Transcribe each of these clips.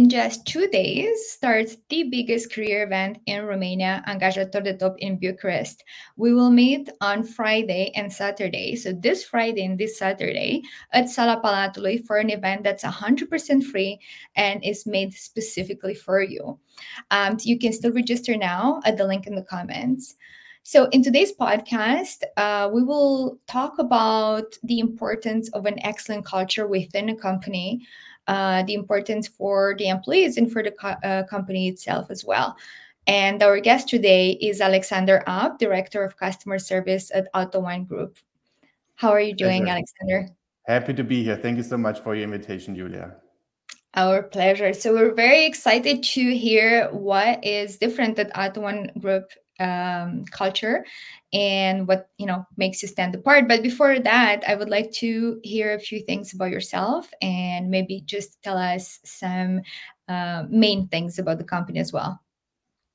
in just two days starts the biggest career event in Romania, Angajator de Top in Bucharest. We will meet on Friday and Saturday. So this Friday and this Saturday at Sala Palatului for an event that's 100% free and is made specifically for you. Um, you can still register now at the link in the comments. So, in today's podcast, uh, we will talk about the importance of an excellent culture within a company, uh, the importance for the employees and for the co- uh, company itself as well. And our guest today is Alexander App, Director of Customer Service at AUTO1 Group. How are you doing, Pleasure. Alexander? Happy to be here. Thank you so much for your invitation, Julia. Our pleasure. So we're very excited to hear what is different at AUTO1 Group um, culture and what you know makes you stand apart. But before that i would like to hear a few things about yourself and maybe just tell us some uh, main things about the company as well.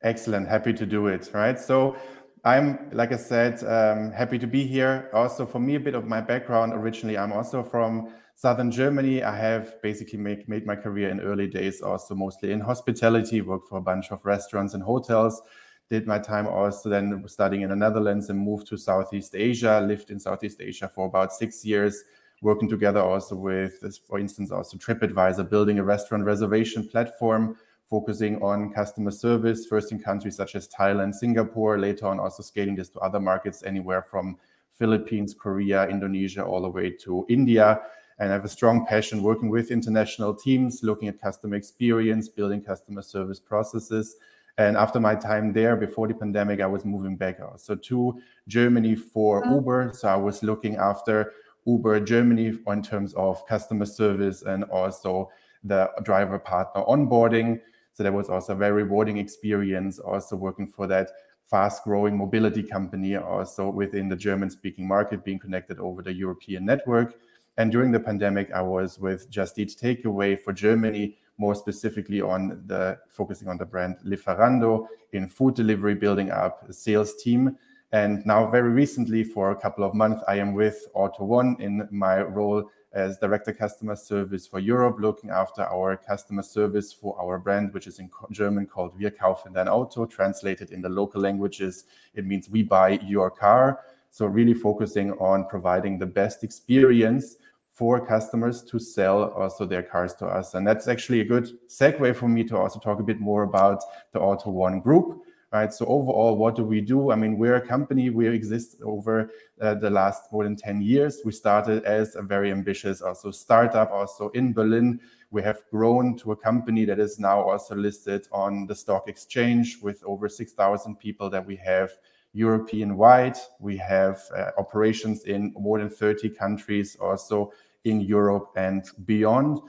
Excellent. Happy to do it right? So i'm like i said um, happy to be here. Also for me a bit of my background originally i'm also from southern germany. I have basically make, made my career in early days also mostly in hospitality worked for a bunch of restaurants and hotels did my time also then studying in the Netherlands and moved to Southeast Asia, lived in Southeast Asia for about six years, working together also with, for instance, also TripAdvisor, building a restaurant reservation platform focusing on customer service, first in countries such as Thailand, Singapore, later on also scaling this to other markets anywhere from Philippines, Korea, Indonesia, all the way to India. And I have a strong passion working with international teams, looking at customer experience, building customer service processes and after my time there, before the pandemic, I was moving back also to Germany for oh. Uber. So I was looking after Uber Germany in terms of customer service and also the driver partner onboarding. So that was also a very rewarding experience, also working for that fast growing mobility company, also within the German speaking market, being connected over the European network. And during the pandemic, I was with Just Eat Takeaway for Germany, more specifically on the focusing on the brand Lieferando in food delivery, building up a sales team. And now, very recently, for a couple of months, I am with AUTO1 in my role as Director Customer Service for Europe, looking after our customer service for our brand, which is in German called Wir kaufen dein Auto. Translated in the local languages, it means we buy your car. So, really focusing on providing the best experience for customers to sell also their cars to us. And that's actually a good segue for me to also talk a bit more about the AUTO1 Group. Right. So overall, what do we do? I mean, we're a company. We exist over uh, the last more than 10 years. We started as a very ambitious also startup, also in Berlin. We have grown to a company that is now also listed on the stock exchange with over 6,000 people that we have European wide. We have uh, operations in more than 30 countries also in Europe and beyond.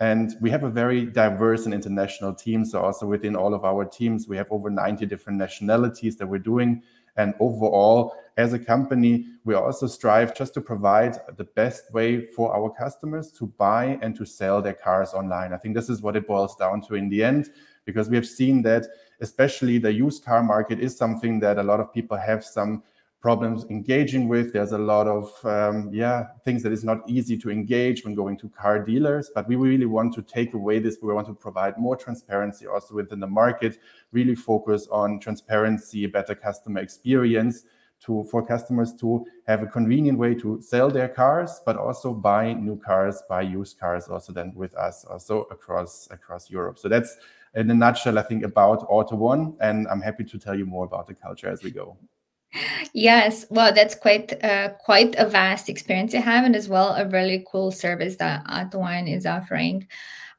And we have a very diverse and international team. So, also within all of our teams, we have over 90 different nationalities that we're doing. And overall, as a company, we also strive just to provide the best way for our customers to buy and to sell their cars online. I think this is what it boils down to in the end, because we have seen that, especially the used car market, is something that a lot of people have some problems engaging with. There's a lot of um, yeah things that is not easy to engage when going to car dealers. But we really want to take away this. We want to provide more transparency also within the market. Really focus on transparency, better customer experience. To, for customers to have a convenient way to sell their cars, but also buy new cars, buy used cars, also then with us, also across across Europe. So that's in a nutshell, I think, about AUTO1, and I'm happy to tell you more about the culture as we go. Yes, well, that's quite uh, quite a vast experience to have, and as well a really cool service that AUTO1 is offering.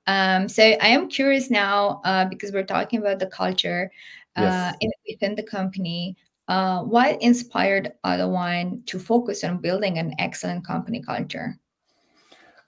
Um, so I am curious now uh, because we're talking about the culture uh, yes. in, within the company. Uh, what inspired AUTO1 to focus on building an excellent company culture?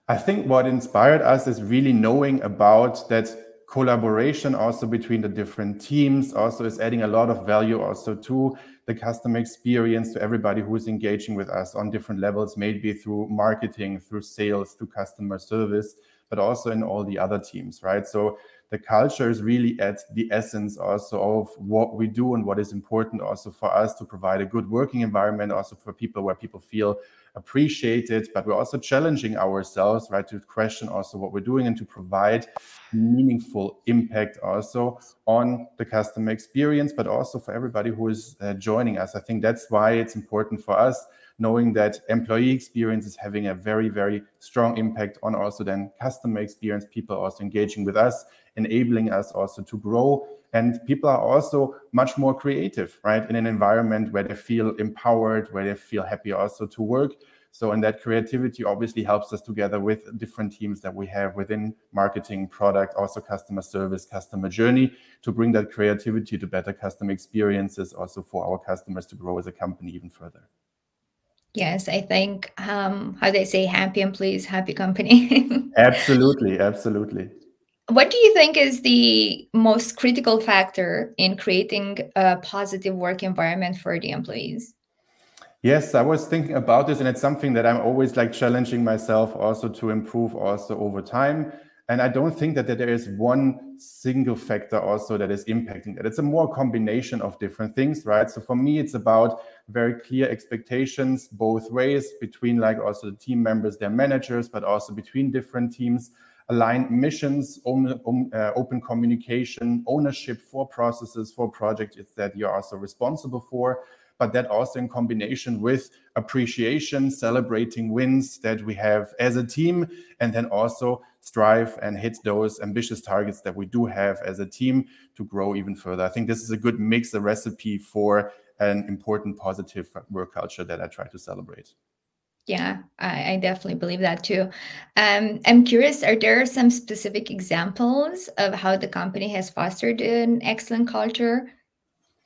I think what inspired us is really knowing about that collaboration also between the different teams also is adding a lot of value also to the customer experience to everybody who is engaging with us on different levels, maybe through marketing, through sales, through customer service, but also in all the other teams, right? So the culture is really at the essence also of what we do and what is important also for us to provide a good working environment also for people where people feel appreciated but we're also challenging ourselves right to question also what we're doing and to provide meaningful impact also on the customer experience but also for everybody who is uh, joining us i think that's why it's important for us knowing that employee experience is having a very, very strong impact on also then customer experience, people also engaging with us, enabling us also to grow. And people are also much more creative, right? In an environment where they feel empowered, where they feel happy also to work. So, and that creativity obviously helps us together with different teams that we have within marketing, product, also customer service, customer journey to bring that creativity to better customer experiences also for our customers to grow as a company even further. Yes, I think um, how they say happy employees, happy company. absolutely, absolutely. What do you think is the most critical factor in creating a positive work environment for the employees? Yes, I was thinking about this, and it's something that I'm always like challenging myself also to improve also over time. And I don't think that, that there is one single factor also that is impacting that. It's a more combination of different things, right? So for me, it's about very clear expectations both ways between like also the team members, their managers, but also between different teams, aligned missions, um, uh, open communication, ownership for processes, for projects that you're also responsible for but that also in combination with appreciation, celebrating wins that we have as a team, and then also strive and hit those ambitious targets that we do have as a team to grow even further. I think this is a good mix, a recipe for an important positive work culture that I try to celebrate. Yeah, I, I definitely believe that too. Um, I'm curious, are there some specific examples of how the company has fostered an excellent culture?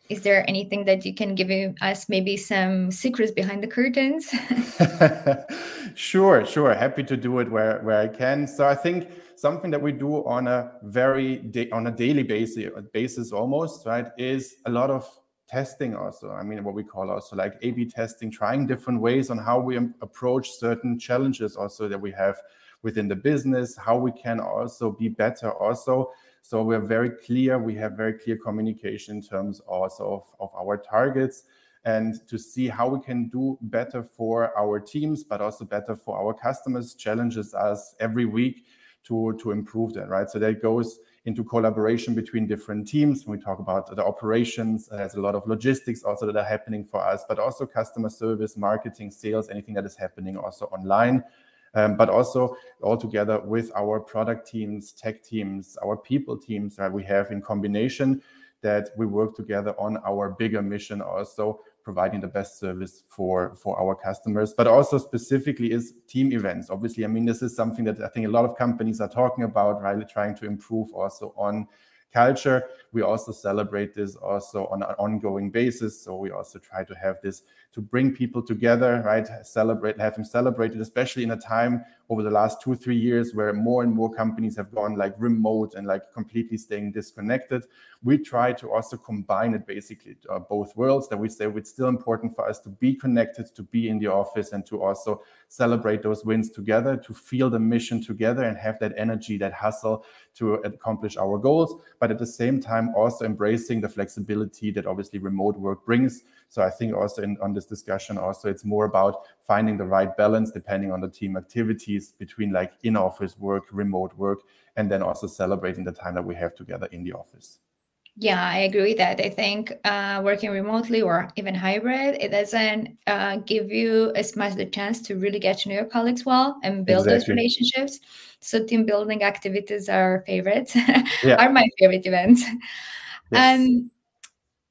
Is there anything that you can give us, maybe some secrets behind the curtains? sure, sure. Happy to do it where, where I can. So I think something that we do on a very da- on a daily basis, basis almost, right, is a lot of testing also. I mean, what we call also like A/B testing, trying different ways on how we um, approach certain challenges also that we have within the business, how we can also be better also so we're very clear. We have very clear communication in terms also of, of our targets and to see how we can do better for our teams, but also better for our customers, challenges us every week to, to improve that, right? So that goes into collaboration between different teams. When we talk about the operations, there's a lot of logistics also that are happening for us, but also customer service, marketing, sales, anything that is happening also online um, but also all together with our product teams, tech teams, our people teams that we have in combination that we work together on our bigger mission also providing the best service for for our customers but also specifically is team events obviously i mean this is something that i think a lot of companies are talking about right trying to improve also on culture. We also celebrate this also on an ongoing basis. So we also try to have this to bring people together, right? Celebrate, have them celebrated, especially in a time over the last two, three years where more and more companies have gone like remote and like completely staying disconnected. We try to also combine it basically uh, both worlds that we say it's still important for us to be connected, to be in the office and to also celebrate those wins together, to feel the mission together and have that energy, that hustle to accomplish our goals. But at the same time, also embracing the flexibility that obviously remote work brings so I think also in, on this discussion, also it's more about finding the right balance depending on the team activities between like in-office work, remote work, and then also celebrating the time that we have together in the office. Yeah, I agree with that. I think uh, working remotely or even hybrid, it doesn't uh, give you as much the chance to really get to know your colleagues well and build exactly. those relationships. So team building activities are favorites, yeah. are my favorite events. Yes. Um,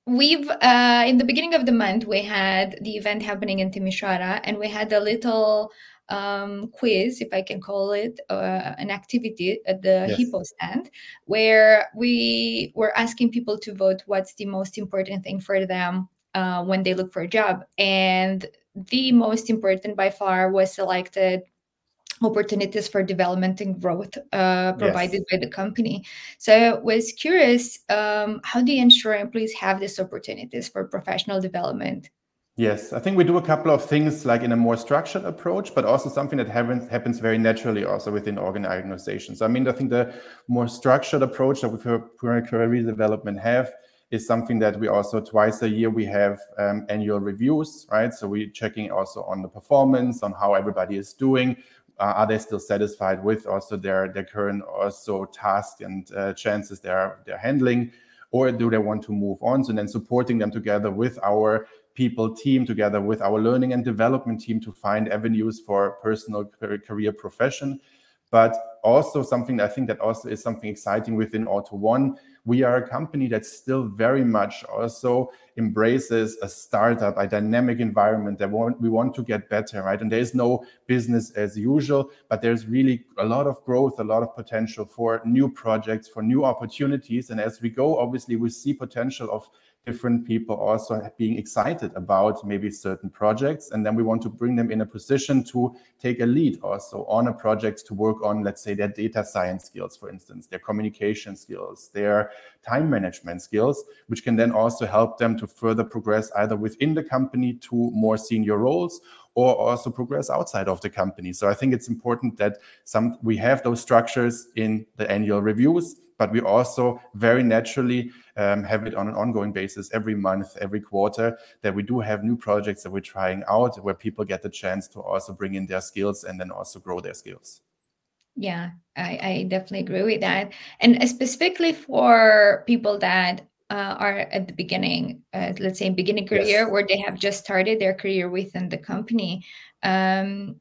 We've uh, in the beginning of the month we had the event happening in Timisoara, and we had a little um, quiz, if I can call it, uh, an activity at the yes. Hipo stand, where we were asking people to vote what's the most important thing for them uh, when they look for a job, and the most important by far was selected opportunities for development and growth uh, provided yes. by the company. So I was curious, um, how do you ensure employees have these opportunities for professional development? Yes, I think we do a couple of things like in a more structured approach, but also something that happens happens very naturally also within organizations. I mean, I think the more structured approach that we for career development have is something that we also twice a year we have um, annual reviews, right? So we're checking also on the performance, on how everybody is doing. Uh, are they still satisfied with also their their current also task and uh, chances they're they're handling? or do they want to move on? So then supporting them together with our people team together with our learning and development team to find avenues for personal career profession. But also something i think that also is something exciting within AUTO1 we are a company that still very much also embraces a startup, a dynamic environment that we want to get better, right? And there is no business as usual, but there's really a lot of growth, a lot of potential for new projects, for new opportunities. And as we go, obviously, we see potential of different people also being excited about maybe certain projects and then we want to bring them in a position to take a lead also on a project to work on let's say their data science skills for instance their communication skills their time management skills which can then also help them to further progress either within the company to more senior roles or also progress outside of the company so i think it's important that some we have those structures in the annual reviews but we also very naturally um, have it on an ongoing basis every month, every quarter, that we do have new projects that we're trying out where people get the chance to also bring in their skills and then also grow their skills. Yeah, I, I definitely agree with that. And specifically for people that uh, are at the beginning, uh, let's say beginning career, yes. where they have just started their career within the company, um,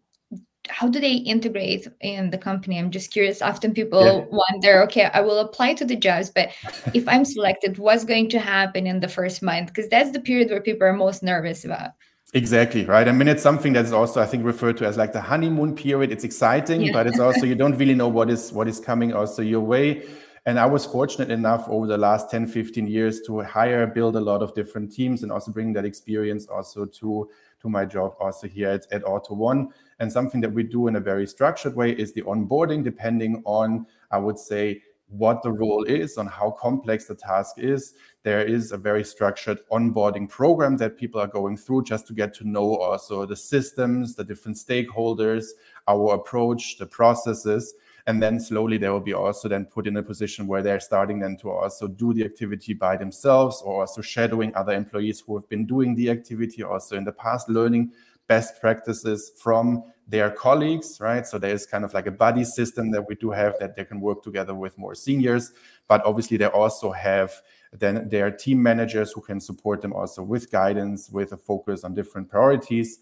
how do they integrate in the company i'm just curious often people yeah. wonder okay i will apply to the jobs but if i'm selected what's going to happen in the first month because that's the period where people are most nervous about exactly right i mean it's something that's also i think referred to as like the honeymoon period it's exciting yeah. but it's also you don't really know what is what is coming also your way and i was fortunate enough over the last 10 15 years to hire build a lot of different teams and also bring that experience also to to my job also here at, at AUTO1. And something that we do in a very structured way is the onboarding, depending on, I would say, what the role is, on how complex the task is. There is a very structured onboarding program that people are going through just to get to know also the systems, the different stakeholders, our approach, the processes and then slowly they will be also then put in a position where they're starting then to also do the activity by themselves or also shadowing other employees who have been doing the activity also in the past learning best practices from their colleagues right so there's kind of like a buddy system that we do have that they can work together with more seniors but obviously they also have then their team managers who can support them also with guidance with a focus on different priorities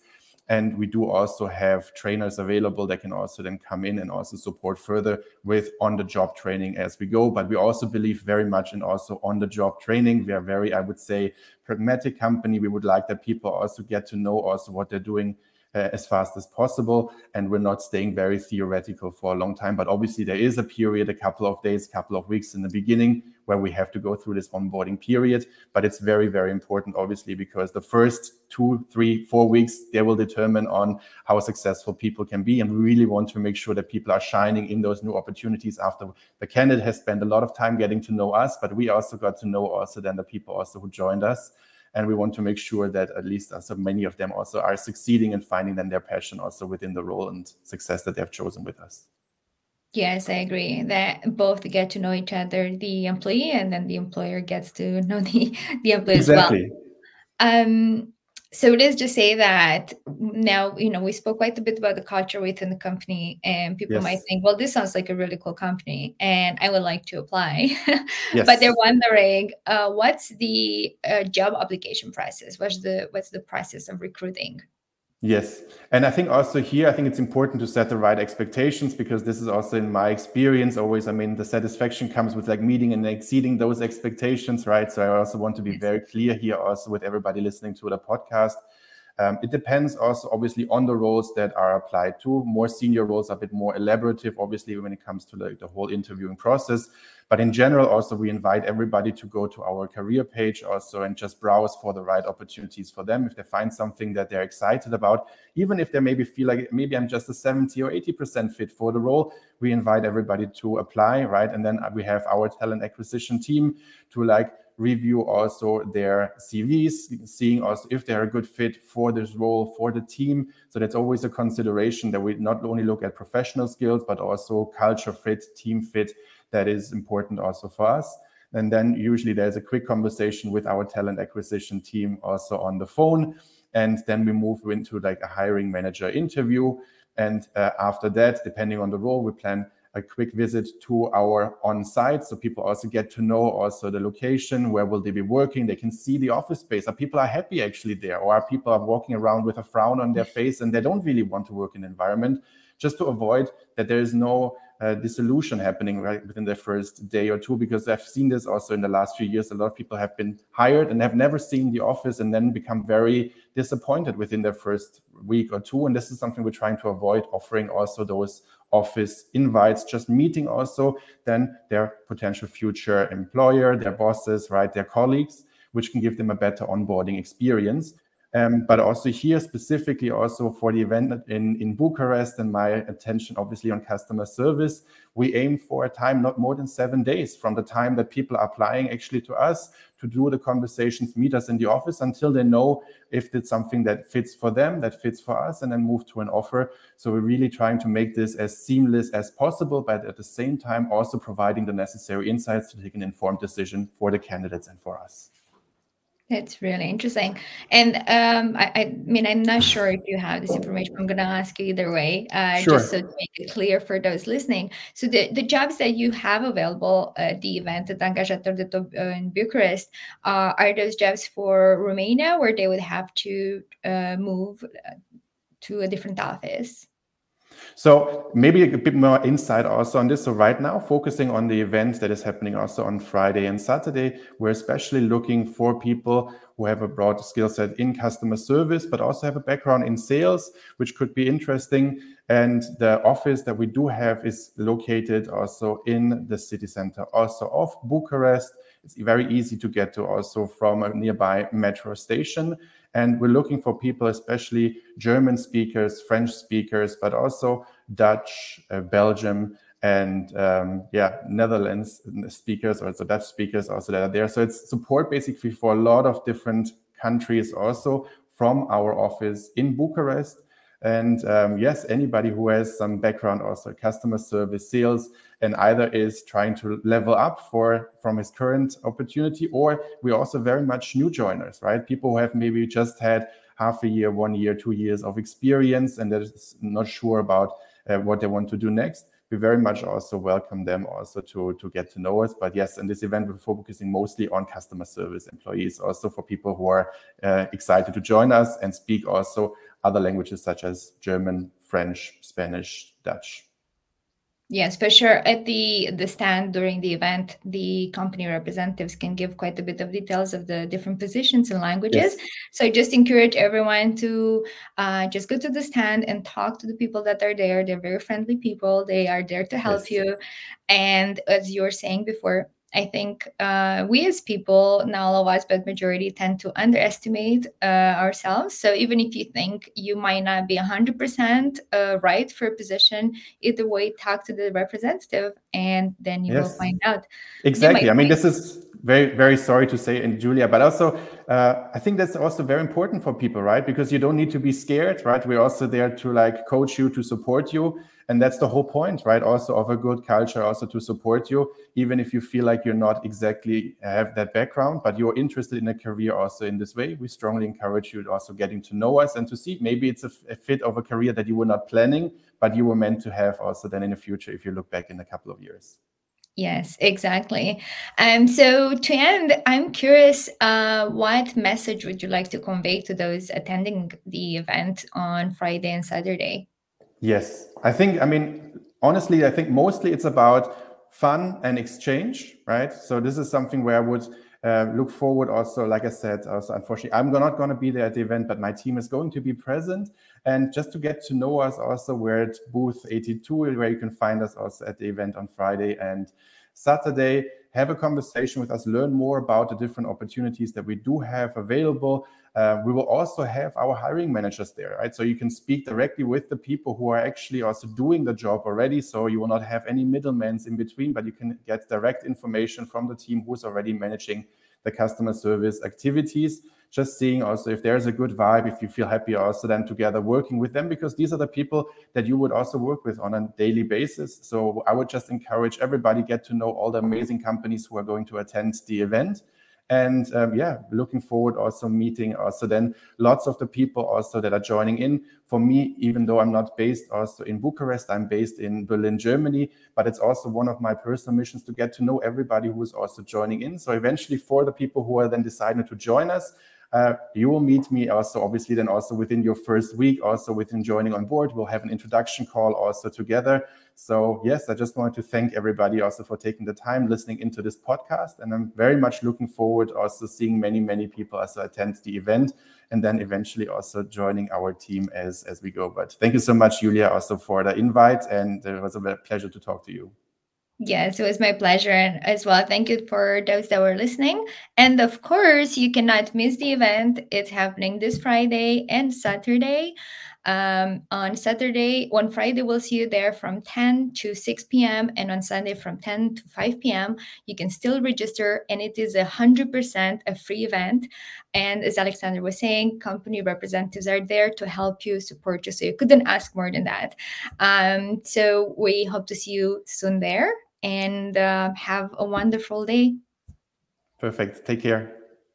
and we do also have trainers available that can also then come in and also support further with on the job training as we go. But we also believe very much in also on the job training. We are very, I would say, pragmatic company. We would like that people also get to know also what they're doing Uh, as fast as possible. And we're not staying very theoretical for a long time. But obviously, there is a period, a couple of days, couple of weeks in the beginning where we have to go through this onboarding period. But it's very, very important, obviously, because the first two, three, four weeks, they will determine on how successful people can be. And we really want to make sure that people are shining in those new opportunities after the candidate has spent a lot of time getting to know us, but we also got to know also then the people also who joined us and we want to make sure that at least so many of them also are succeeding and finding then their passion also within the role and success that they've chosen with us. Yes i agree. That both get to know each other the employee and then the employer gets to know the the employee exactly. as well. Um so let's just say that now you know we spoke quite a bit about the culture within the company and people yes. might think well this sounds like a really cool company and i would like to apply yes. but they're wondering uh, what's the uh, job application process what's the what's the process of recruiting Yes. And I think also here, I think it's important to set the right expectations because this is also in my experience always. I mean, the satisfaction comes with like meeting and exceeding those expectations, right? So I also want to be very clear here also with everybody listening to the podcast. Um, it depends also obviously on the roles that are applied to. More senior roles are a bit more elaborative, obviously, when it comes to like the whole interviewing process. But in general, also we invite everybody to go to our career page also and just browse for the right opportunities for them. If they find something that they're excited about, even if they maybe feel like maybe I'm just a 70 or 80% fit for the role, we invite everybody to apply, right? And then we have our talent acquisition team to like review also their CVs, seeing also if they're a good fit for this role, for the team. So that's always a consideration that we not only look at professional skills, but also culture fit, team fit. That is important also for us. And then usually there's a quick conversation with our talent acquisition team also on the phone. And then we move into like a hiring manager interview. And uh, after that, depending on the role, we plan a quick visit to our on-site so people also get to know also the location where will they be working? They can see the office space. Are people are happy actually there? Or are people are walking around with a frown on their face and they don't really want to work in environment? Just to avoid that there is no uh, dissolution happening right within the first day or two because I've seen this also in the last few years. A lot of people have been hired and have never seen the office and then become very disappointed within their first week or two. And this is something we're trying to avoid, offering also those office invites, just meeting also then their potential future employer, their bosses, right, their colleagues, which can give them a better onboarding experience. Um, but also here specifically also for the event in, in Bucharest and my attention obviously on customer service, we aim for a time not more than seven days from the time that people are applying actually to us to do the conversations, meet us in the office until they know if it's something that fits for them, that fits for us, and then move to an offer. So we're really trying to make this as seamless as possible, but at the same time also providing the necessary insights to take an informed decision for the candidates and for us. That's really interesting. And um, I, I, mean, I'm not sure if you have this information. I'm going to ask you either way, uh, sure. just so to make it clear for those listening. So the, the jobs that you have available at the event at Angajator de Top uh, in Bucharest, uh, are those jobs for Romania where they would have to uh, move uh, to a different office? So maybe a bit more insight also on this. So right now, focusing on the event that is happening also on Friday and Saturday, we're especially looking for people who have a broad skill set in customer service, but also have a background in sales, which could be interesting. And the office that we do have is located also in the city center, also of Bucharest. It's very easy to get to also from a nearby metro station. And we're looking for people, especially German speakers, French speakers, but also Dutch, uh, Belgium, and um, yeah, Netherlands speakers, also Dutch speakers, also that are there. So it's support basically for a lot of different countries, also from our office in Bucharest. And um, yes, anybody who has some background also customer service, sales, and either is trying to level up for from his current opportunity, or we're also very much new joiners, right? People who have maybe just had half a year, one year, two years of experience, and they're not sure about uh, what they want to do next. We very much also welcome them also to to get to know us. But yes, in this event, we're focusing mostly on customer service employees, also for people who are uh, excited to join us and speak also other languages such as German, French, Spanish, Dutch. Yes, for sure. At the the stand during the event, the company representatives can give quite a bit of details of the different positions and languages. Yes. So I just encourage everyone to uh, just go to the stand and talk to the people that are there. They're very friendly people. They are there to help yes. you. And as you were saying before, I think uh, we as people, not all of us, but majority tend to underestimate uh, ourselves. So even if you think you might not be 100% uh, right for a position, either way, talk to the representative and then you yes. will find out. Exactly. I mean, this is very, very sorry to say, and Julia, but also uh, I think that's also very important for people, right? Because you don't need to be scared, right? We're also there to like coach you, to support you and that's the whole point right also of a good culture also to support you even if you feel like you're not exactly have that background but you're interested in a career also in this way we strongly encourage you also getting to know us and to see maybe it's a, a fit of a career that you were not planning but you were meant to have also then in the future if you look back in a couple of years Yes, exactly. Um, so to end, I'm curious, uh, what message would you like to convey to those attending the event on Friday and Saturday? Yes, I think, I mean, honestly, I think mostly it's about fun and exchange, right? So this is something where I would uh, look forward also, like I said, also unfortunately, I'm not going to be there at the event, but my team is going to be present. And just to get to know us also, we're at booth 82, where you can find us also at the event on Friday and Saturday. Have a conversation with us, learn more about the different opportunities that we do have available. Uh, we will also have our hiring managers there, right? So you can speak directly with the people who are actually also doing the job already. So you will not have any middlemen in between, but you can get direct information from the team who's already managing the customer service activities just seeing also if there's a good vibe, if you feel happy also then together working with them, because these are the people that you would also work with on a daily basis. So I would just encourage everybody get to know all the amazing companies who are going to attend the event and um, yeah looking forward also meeting also then lots of the people also that are joining in. For me even though i'm not based also in bucharest i'm based in berlin germany but it's also one of my personal missions to get to know everybody who is also joining in. So eventually for the people who are then deciding to join us uh, you will meet me also, obviously, then also within your first week, also within joining on board. We'll have an introduction call also together. So, yes, I just wanted to thank everybody also for taking the time listening into this podcast. And I'm very much looking forward also seeing many, many people also attend the event and then eventually also joining our team as, as we go. But thank you so much, Julia, also for the invite. And it was a pleasure to talk to you. Yes, it was my pleasure as well. Thank you for those that were listening. And of course, you cannot miss the event. It's happening this Friday and Saturday. Um, on Saturday, on Friday, we'll see you there from 10 to 6 p.m. And on Sunday from 10 to 5 p.m. You can still register, and it is 100% a free event. And as Alexander was saying, company representatives are there to help you, support you. So you couldn't ask more than that. Um, so we hope to see you soon there and uh, have a wonderful day. Perfect. Take care.